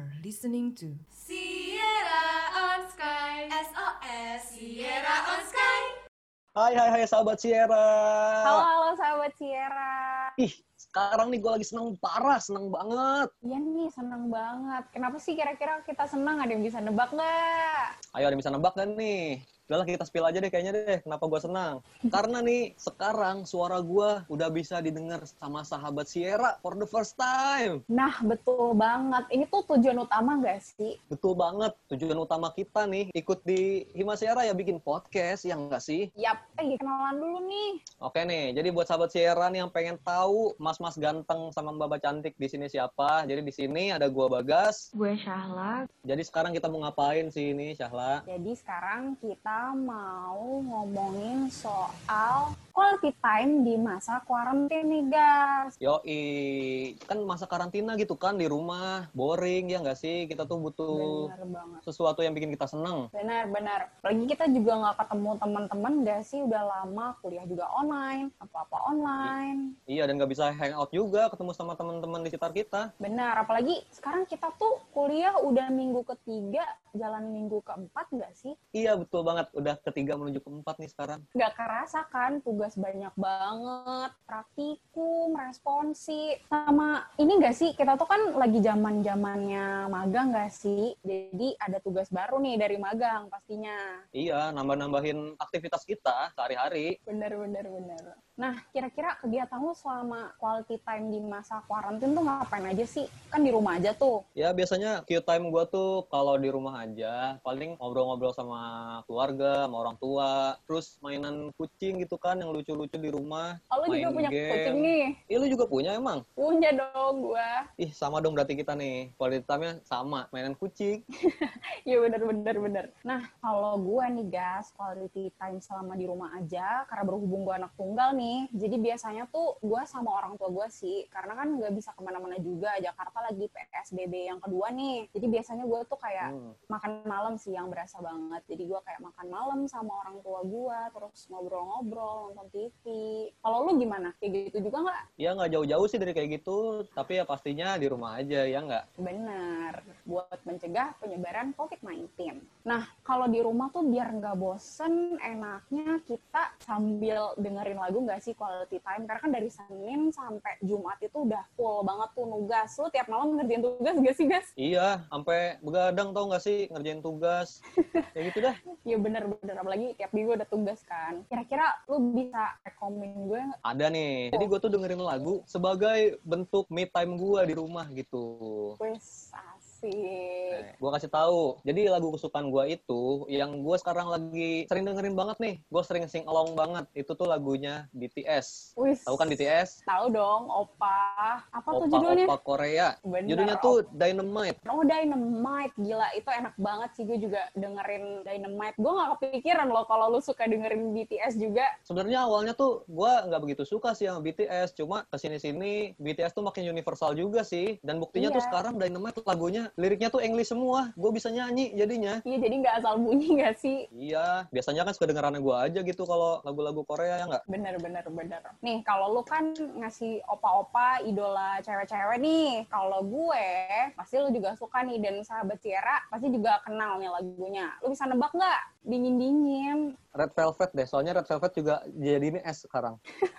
are listening to Sierra on Sky SOS Sierra on Sky Hai hai hai sahabat Sierra. Halo halo sahabat Sierra. Ih, sekarang nih gue lagi seneng parah, seneng banget. Iya nih seneng banget. Kenapa sih kira-kira kita senang? Ada yang bisa nebak nggak? Ayo ada yang bisa nebak kan nih? Udahlah kita spill aja deh kayaknya deh. Kenapa gue senang? Karena nih sekarang suara gue udah bisa didengar sama sahabat Sierra for the first time. Nah betul banget. Ini tuh tujuan utama nggak sih? Betul banget. Tujuan utama kita nih ikut di Hima Sierra ya bikin podcast, yang enggak sih? Yap, eh kenalan dulu nih. Oke nih, jadi buat sahabat Sierra nih yang pengen tahu mas-mas ganteng sama mbak cantik di sini siapa? Jadi di sini ada gua Bagas. Gue Syahla Jadi sekarang kita mau ngapain sih ini, Syahla? Jadi sekarang kita mau ngomongin soal quality time di masa quarantine nih guys. Yoi, kan masa karantina gitu kan di rumah, boring ya nggak sih? Kita tuh butuh sesuatu yang bikin kita seneng. Benar-benar. Apalagi kita juga nggak ketemu teman-teman gak sih? Udah lama kuliah juga online, apa-apa online. Iya, dan nggak bisa hangout juga, ketemu sama teman-teman di sekitar kita. Benar, apalagi sekarang kita tuh kuliah udah minggu ketiga, jalan minggu keempat nggak sih? Iya, betul banget. Udah ketiga menuju keempat nih sekarang. Nggak kerasa kan, tugas banyak banget, praktikum, responsi, sama ini nggak sih, kita tuh kan lagi zaman zamannya magang nggak sih? Jadi ada tugas baru nih dari magang pastinya. Iya, nambah-nambahin aktivitas kita sehari-hari. Bener, bener, bener. Nah, kira-kira kegiatan lu selama quality time di masa quarantine tuh ngapain aja sih? Kan di rumah aja tuh. Ya biasanya Q time gue tuh kalau di rumah aja paling ngobrol-ngobrol sama keluarga, sama orang tua, terus mainan kucing gitu kan yang lucu-lucu di rumah. Oh, lu juga main punya game. kucing nih? Ih, lu juga punya emang? Punya dong gua. Ih, sama dong berarti kita nih. Quality time-nya sama, mainan kucing. Iya bener bener bener. Nah kalau gue nih guys quality time selama di rumah aja karena berhubung gue anak tunggal nih, jadi biasanya tuh gue sama orang tua gue sih karena kan nggak bisa ke mana-mana juga. Jakarta lagi PSBB yang kedua nih, jadi biasanya gue tuh kayak Hmm. Makan malam sih yang berasa banget. Jadi gue kayak makan malam sama orang tua gue, terus ngobrol-ngobrol nonton TV. Kalau lu gimana? Kayak gitu juga nggak? Ya nggak jauh-jauh sih dari kayak gitu, tapi ya pastinya di rumah aja, ya nggak? Benar, buat mencegah penyebaran COVID-19. Nah, kalau di rumah tuh biar nggak bosen, enaknya kita sambil dengerin lagu nggak sih quality time? Karena kan dari Senin sampai Jumat itu udah full banget tuh nugas. Lu tiap malam ngerjain tugas gak sih, guys? Iya, sampai begadang tau nggak sih ngerjain tugas. ya gitu dah. Iya bener-bener, apalagi tiap minggu ada tugas kan. Kira-kira lu bisa rekomen gue? Ada nih. Jadi gue tuh dengerin lagu sebagai bentuk me time gue di rumah gitu. Wes, asik. Gue kasih tahu. Jadi lagu kesukaan gue itu, yang gue sekarang lagi sering dengerin banget nih. Gue sering sing along banget. Itu tuh lagunya BTS. Tahu kan BTS? Tahu dong, Opa. Apa tuh judulnya? Opa-opa Korea. Bener, Judulnya tuh Dynamite. Oh Dynamite, gila itu enak banget sih gue juga dengerin Dynamite. Gue gak kepikiran loh kalau lu suka dengerin BTS juga. Sebenarnya awalnya tuh gue nggak begitu suka sih sama BTS. Cuma ke sini-sini BTS tuh makin universal juga sih. Dan buktinya Iya. tuh sekarang Dynamite lagunya, liriknya tuh English semua. Gue bisa nyanyi jadinya. Iya jadi nggak asal bunyi gak sih? Iya, biasanya kan suka dengerannya gue aja gitu kalau lagu-lagu Korea ya nggak? Bener bener bener. Nih kalau lu kan ngasih opa-opa idola cewek-cewek nih. Kalau gue pasti lu juga suka nih dan sahabat Sierra pasti juga kenal nih lagunya. Lu bisa nebak nggak? Dingin dingin. Red Velvet deh, soalnya Red Velvet juga jadi ini es sekarang.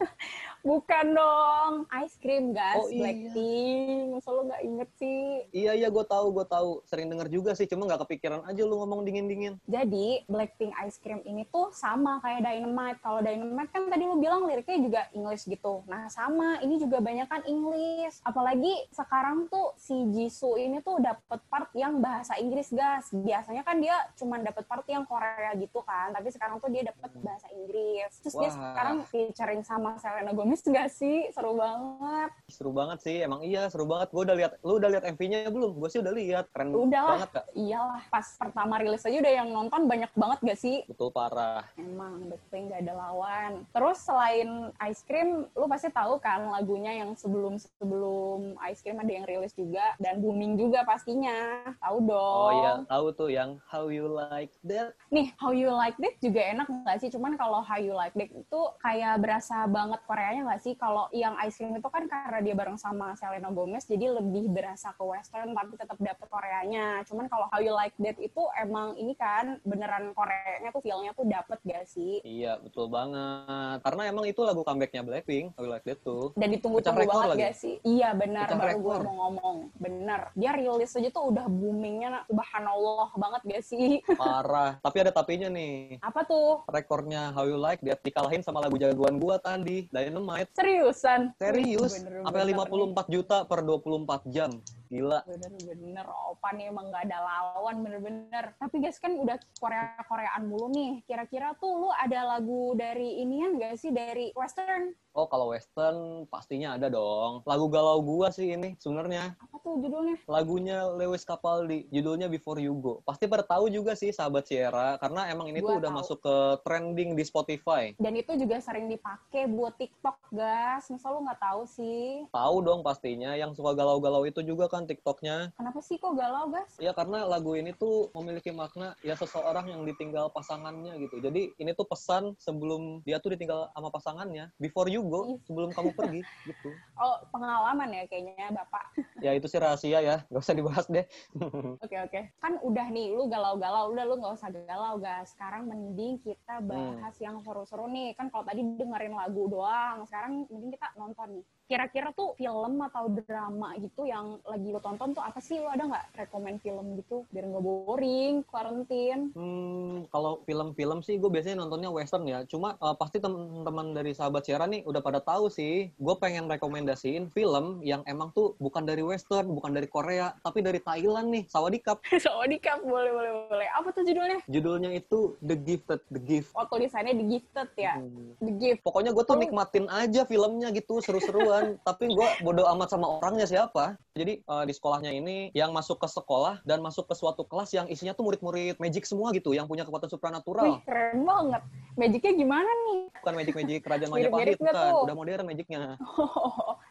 Bukan dong, ice cream guys, Oh, iya. Blackpink. Masa lu nggak inget sih? Iya iya gue tahu gue tahu sering denger juga sih cuma nggak kepikiran aja lu ngomong dingin dingin. Jadi Blackpink Ice Cream ini tuh sama kayak Dynamite. Kalau Dynamite kan tadi lu bilang liriknya juga English gitu. Nah sama, ini juga banyak kan English. Apalagi sekarang tuh si Jisoo ini tuh dapet part yang bahasa Inggris guys. Biasanya kan dia cuma dapet part yang Korea gitu kan. Tapi sekarang tuh dia dapet bahasa Inggris. Terus dia Wah. sekarang featuring sama Selena Gomez gak sih? Seru banget. Seru banget sih emang iya seru banget gue udah lihat lu udah lihat MV-nya belum? Gue sih udah lihat keren Udah banget kak. Iyalah, pas pertama rilis aja udah yang nonton banyak banget gak sih? Betul parah. Emang Blackpink gak ada lawan. Terus selain Ice Cream, lu pasti tahu kan lagunya yang sebelum sebelum Ice Cream ada yang rilis juga dan booming juga pastinya. Tahu dong. Oh iya tahu tuh yang How You Like That. Nih, How You Like That juga enak nggak sih? Cuman kalau How You Like That itu kayak berasa banget Koreanya nggak sih? Kalau yang ice cream itu kan karena dia bareng sama Selena Gomez, jadi lebih berasa ke western tapi tetap dapet Koreanya. Cuman kalau How You Like That itu emang ini kan beneran Koreanya tuh feel-nya tuh dapet gak sih? Iya, betul banget. Karena emang itu lagu comebacknya Blackpink, How You Like That tuh. Dan ditunggu-tunggu banget lagi. gak sih? Iya benar, Pecah baru gue mau ngomong. Bener. Dia rilis aja tuh udah boomingnya, subhanallah banget gak sih? Parah. Tapi ada tapinya nih. Apa tuh? Rekornya How You Like That dikalahin sama lagu jagoan gua tadi, Dynamite. Seriusan? Serius, sampai nih. 54 juta per 24 jam. Gila. bener-bener Opa nih emang gak ada lawan bener-bener tapi guys kan udah Korea Koreaan mulu nih kira-kira tuh lu ada lagu dari inian gak sih dari western Oh, kalau western pastinya ada dong. Lagu galau gua sih ini sebenarnya. apa tuh judulnya Lagunya Lewis Capaldi, judulnya Before You Go. Pasti pada tahu juga sih sahabat Sierra karena emang ini Gua tuh udah tahu. masuk ke trending di Spotify. dan itu juga sering dipakai buat TikTok guys masa lu nggak tahu sih Tahu dong pastinya yang suka galau-galau itu juga kan TikToknya. kenapa sih kok galau guys Ya karena lagu ini tuh memiliki makna ya seseorang yang ditinggal pasangannya gitu. Jadi ini tuh pesan sebelum dia tuh ditinggal sama pasangannya. Before you go, sebelum kamu pergi gitu. oh pengalaman ya kayaknya bapak Ya itu sih rahasia ya, nggak usah dibahas deh. Oke oke. Kan udah nih, lu galau-galau, udah lu nggak usah galau guys. Sekarang mending kita bahas yang seru-seru nih. Kan kalau tadi dengerin lagu doang, sekarang mending kita nonton nih. Kira-kira tuh film atau drama gitu yang lagi lu tonton tuh apa sih? Lu ada nggak rekomend film gitu biar nggak boring, quarantine? Hmm, kalau film-film sih gue biasanya nontonnya western ya. Cuma eh, pasti teman-teman dari sahabat Sierra nih udah pada tahu sih. Gue pengen rekomendasiin film yang emang tuh bukan dari western, bukan dari Korea, tapi dari Thailand nih, Sawadikap. Sawadikap boleh boleh boleh. Apa tuh judulnya? Judulnya itu The Gifted, The Gift. Oh tulisannya The Gifted ya. Hmm. The Gift. Pokoknya gue tuh Oh. nikmatin aja filmnya gitu, seru-seruan. Tapi gue bodo amat sama orangnya siapa. Jadi eh, di sekolahnya ini yang masuk ke sekolah dan masuk ke suatu kelas yang isinya tuh murid-murid magic semua gitu, yang punya kekuatan Wih supranatural. keren banget. Magicnya gimana nih? Bukan magic-magic kerajaan Mirip-mirip Majapahit, bukan. tuh? Udah modern magicnya.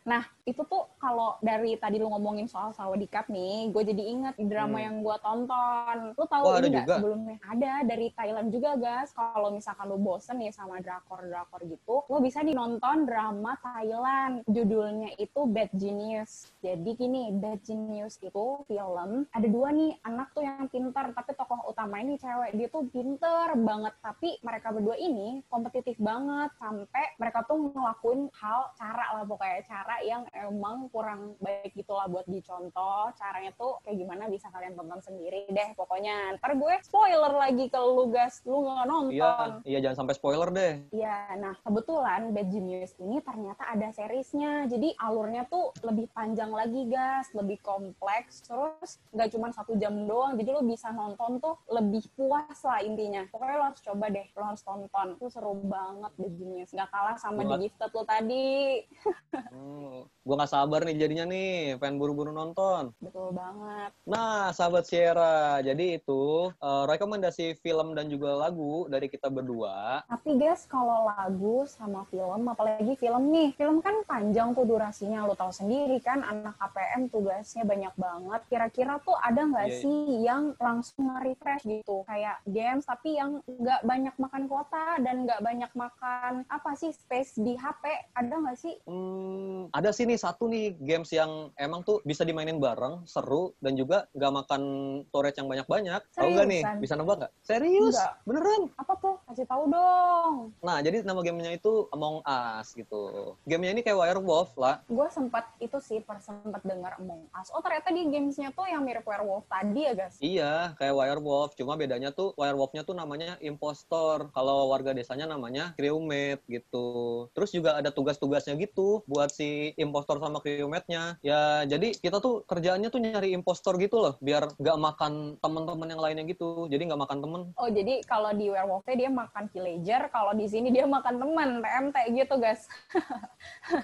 Nah, itu tuh kalau dari tadi lu ngomongin soal Sawadikap nih, gue jadi ingat drama Hmm. yang gue tonton. Lu tahu ada ini juga? sebelumnya? Ada dari Thailand juga, guys. Kalau misalkan lu bosen nih sama drakor-drakor gitu, lu bisa nih nonton drama Thailand. Judulnya itu Bad Genius. Jadi gini, Bad Genius itu film, ada dua nih anak tuh yang pinter, tapi tokoh utama ini cewek. Dia tuh pinter banget, tapi mereka berdua ini kompetitif banget sampai mereka tuh ngelakuin hal cara lah pokoknya cara yang emang kurang baik gitulah buat dicontoh caranya tuh kayak gimana bisa kalian tonton sendiri deh pokoknya ntar gue spoiler lagi ke lu guys lu nggak nonton Iya, iya jangan sampai spoiler deh. Iya, nah kebetulan Bad Genius ini ternyata ada seriesnya. Jadi alurnya tuh lebih panjang lagi, guys, lebih kompleks. Terus nggak cuma satu jam doang, jadi lo bisa nonton tuh lebih puas lah intinya. Pokoknya lo harus coba deh, lo harus tonton. Itu seru banget Bad Genius. Nggak kalah sama. The Gifted lo tadi. Hmm, gue nggak sabar nih jadinya nih, pengen buru-buru nonton. Betul banget. Nah, sahabat Sierra, jadi itu eh, rekomendasi film dan juga lagu dari kita berdua. Tapi guys, kalau lagu sama film, apalagi film nih, film kan panjang tuh durasinya, lo tahu sendiri kan, anak KPM tugasnya banyak banget. Kira-kira tuh ada nggak Iya, iya. sih yang langsung nge-refresh gitu, kayak games tapi yang nggak banyak makan kuota dan nggak banyak makan apa sih space di HP, ada nggak sih? Hmm, ada sih nih satu nih games yang emang tuh bisa dimainin bareng, seru dan juga nggak makan storage yang banyak-banyak. Tahu nggak nih? Bisa nebak nggak? Serius? Nggak. Beneran? Apa tuh? Kasih tahu dong. Nah, jadi nama gamenya itu Among Us gitu. Gamenya ini kayak Werewolf lah. Gue sempat itu sih, sempat dengar Among Us. Oh ternyata di gamesnya tuh yang mirip werewolf tadi ya guys. Iya, kayak Werewolf. Cuma bedanya tuh Werewolfnya tuh namanya impostor. Kalau warga desanya namanya crewmate gitu. Terus juga ada tugas-tugasnya gitu buat si impostor sama crewmate-nya. Ya, jadi kita tuh kerjaannya tuh nyari impostor gitu loh, biar nggak makan teman-teman yang lainnya gitu. Jadi nggak makan temen. Oh jadi kalau di werewolfnya dia makan villager, kalau di sini dia makan teman, PMT gitu guys.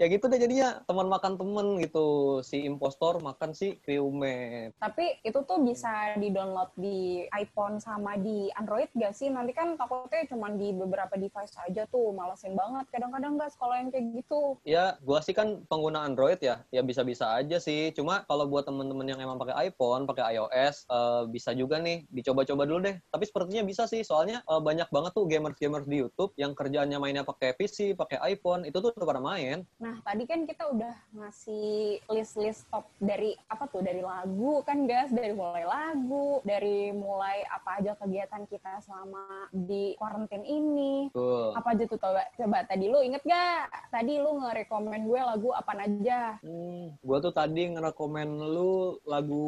Ya gitu deh jadinya teman makan temen gitu. Si impostor makan si crewmate. Tapi itu tuh bisa di-download di iPhone sama di Android gak sih? Nanti kan takutnya cuma di beberapa device aja tuh, malesin banget. Kadang-kadang guys kalau yang kayak gitu. Ya, gua sih kan pengguna Android ya, ya bisa-bisa aja sih. Cuma kalau buat temen-temen yang emang pakai iPhone, pakai iOS, eh, bisa juga nih dicoba-coba dulu deh. Tapi sepertinya bisa sih, soalnya eh, banyak banget tuh gamers-gamers di YouTube yang kerjaannya mainnya pakai PC, pakai iPhone, itu tuh udah pada main. Nah, tadi kan kita udah ngasih list-list top dari apa tuh dari lagu kan guys, dari mulai lagu, dari mulai apa aja kegiatan kita selama di quarantine ini. Tuh. Apa aja tuh coba coba tadi lu inget gak? Tadi lu nge-rekomen gue lagu apa aja? Hmm, gua tuh tadi ngerekomen lu lagu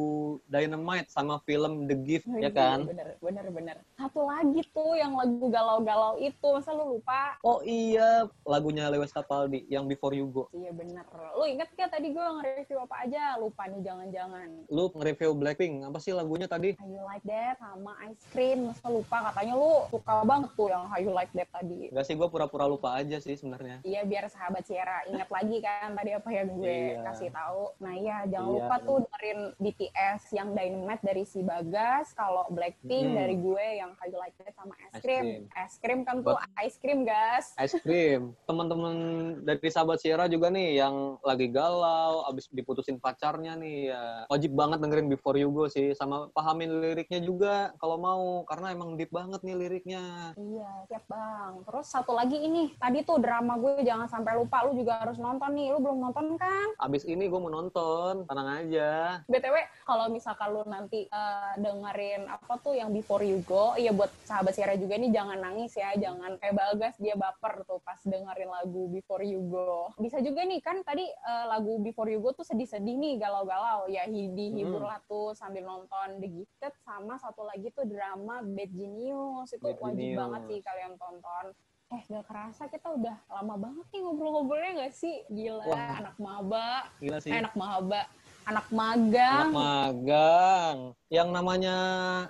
Dynamite sama film The Gift, ya Wih, kan? Bener, bener, bener. Satu lagi tuh yang lagu galau-galau itu, masa lu lupa? Oh iya, lagunya Lewis Capaldi yang Before You Go. Iya bener. Lu inget gak tadi gue nge-review apa aja? Lupa nih, jangan-jangan. Lu nge-review Blackpink, apa sih lagunya tadi? How You Like That sama Ice Cream, masa lupa? Katanya lu suka banget tuh yang How You Like That tadi. Enggak sih, gua pura-pura lupa aja sih sebenarnya. Iya biar sahabat Sierra ingat lagi kan tadi apa yang gue Iya. kasih tahu. Nah iya jangan Iya. lupa tuh dengerin BTS yang Dynamite dari si Bagas, kalau Blackpink Mm-mm. dari gue yang You Like sama Cream. Cream. Ice Cream kan tuh ice cream guys. Es krim. Teman-teman dari sahabat Sierra juga nih yang lagi galau, abis diputusin pacarnya nih ya. Wajib banget dengerin Before You Go sih, sama pahamin liriknya juga kalau mau, karena emang deep banget nih liriknya. Iya, siap bang. Terus satu lagi ini, tadi tuh drama gue jangan sampai lupa, lu juga harus nonton nih. Lu belum nonton kan? Abis ini gue mau nonton, tenang aja. BTW, kalau misalkan lu nanti eh, dengerin apa tuh yang Before You Go, iya buat sahabat Sierra juga nih jangan nangis ya, jangan kayak Bagas dia baper tuh pas dengerin lagu Before You Go. Bisa juga nih kan tadi eh, lagu Before You Go tuh sedih-sedih nih, galau-galau. Ya hi- dihibur Hmm. lah tuh sambil nonton The Gifted sama satu lagi tuh drama Bad Genius. Itu Bad wajib Genius. banget sih kalian tonton. Eh, gak kerasa kita udah lama banget nih ngobrol-ngobrolnya gak sih? Gila, Wah. anak maba. Gila sih. Eh, anak maba. Anak magang. Anak magang. Yang namanya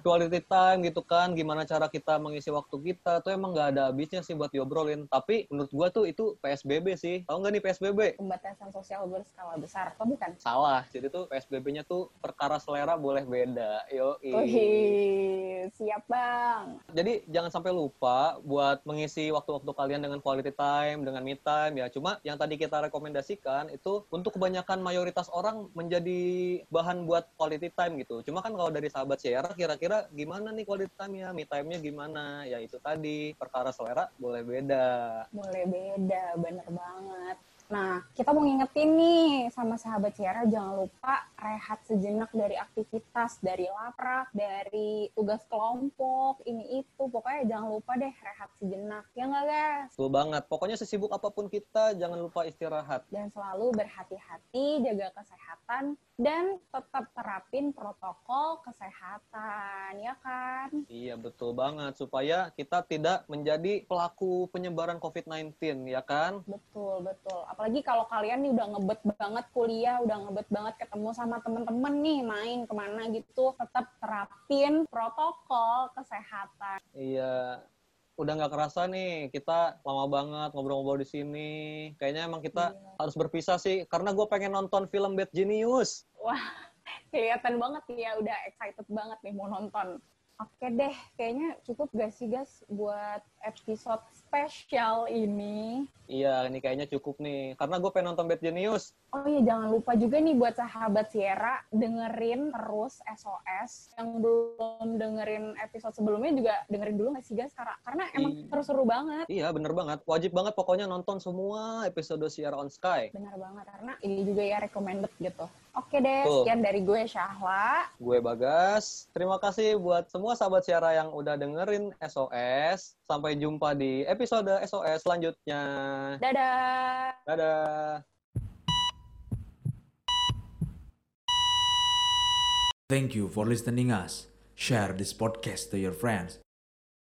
quality time gitu kan, gimana cara kita mengisi waktu kita tuh emang nggak ada habisnya sih buat diobrolin. Tapi menurut gua tuh itu PSBB sih. Tahu nggak nih PSBB? pembatasan sosial berskala besar atau bukan? Salah. Jadi tuh PSBB-nya tuh perkara selera boleh beda. Yo. Siap bang. Jadi jangan sampai lupa buat mengisi waktu-waktu kalian dengan quality time, dengan me time ya. Cuma yang tadi kita rekomendasikan itu untuk kebanyakan mayoritas orang menjadi bahan buat quality time gitu. Cuma kan kalau dari sahabat Sierra kira-kira gimana nih quality time-nya, me time-nya gimana? Ya itu tadi, perkara selera boleh beda. Boleh beda, bener banget. Nah, kita mau ngingetin nih sama sahabat Ciara, jangan lupa rehat sejenak dari aktivitas, dari laprak, dari tugas kelompok, ini itu. Pokoknya jangan lupa deh rehat sejenak. Ya nggak guys? Betul banget. Pokoknya sesibuk apa pun kita, jangan lupa istirahat. Dan selalu berhati-hati, jaga kesehatan, dan tetap terapin protokol kesehatan, ya kan? Iya, betul banget. Supaya kita tidak menjadi pelaku penyebaran COVID-19, ya kan? Betul, betul. Apalagi kalau kalian nih udah ngebet banget kuliah, udah ngebet banget ketemu sama temen-temen nih, main ke mana gitu, tetap terapin protokol kesehatan. Iya, udah nggak kerasa nih kita lama banget ngobrol-ngobrol di sini. Kayaknya emang kita Iya. harus berpisah sih, karena gue pengen nonton film Bad Genius. Wah, kelihatan banget ya, udah excited banget nih mau nonton. Oke deh, kayaknya cukup gak sih guys buat episode spesial ini. Iya, ini kayaknya cukup nih, karena gue pengen nonton Bad Genius. Oh iya, jangan lupa juga nih buat sahabat Sierra, dengerin terus SOS. Yang belum dengerin episode sebelumnya juga dengerin dulu gak sih guys? Karena, karena emang Iya. seru-seru banget. Iya, bener banget. Wajib banget pokoknya nonton semua episode Sierra on Sky. Benar banget, karena ini juga ya recommended gitu. Oke deh, Betul. sekian dari gue Syahla. Gue Bagas. Terima kasih buat semua sahabat Sierra yang udah dengerin SOS. Sampai jumpa di episode SOS selanjutnya. Dadah! Dadah. Thank you for listening us. Share this podcast to your friends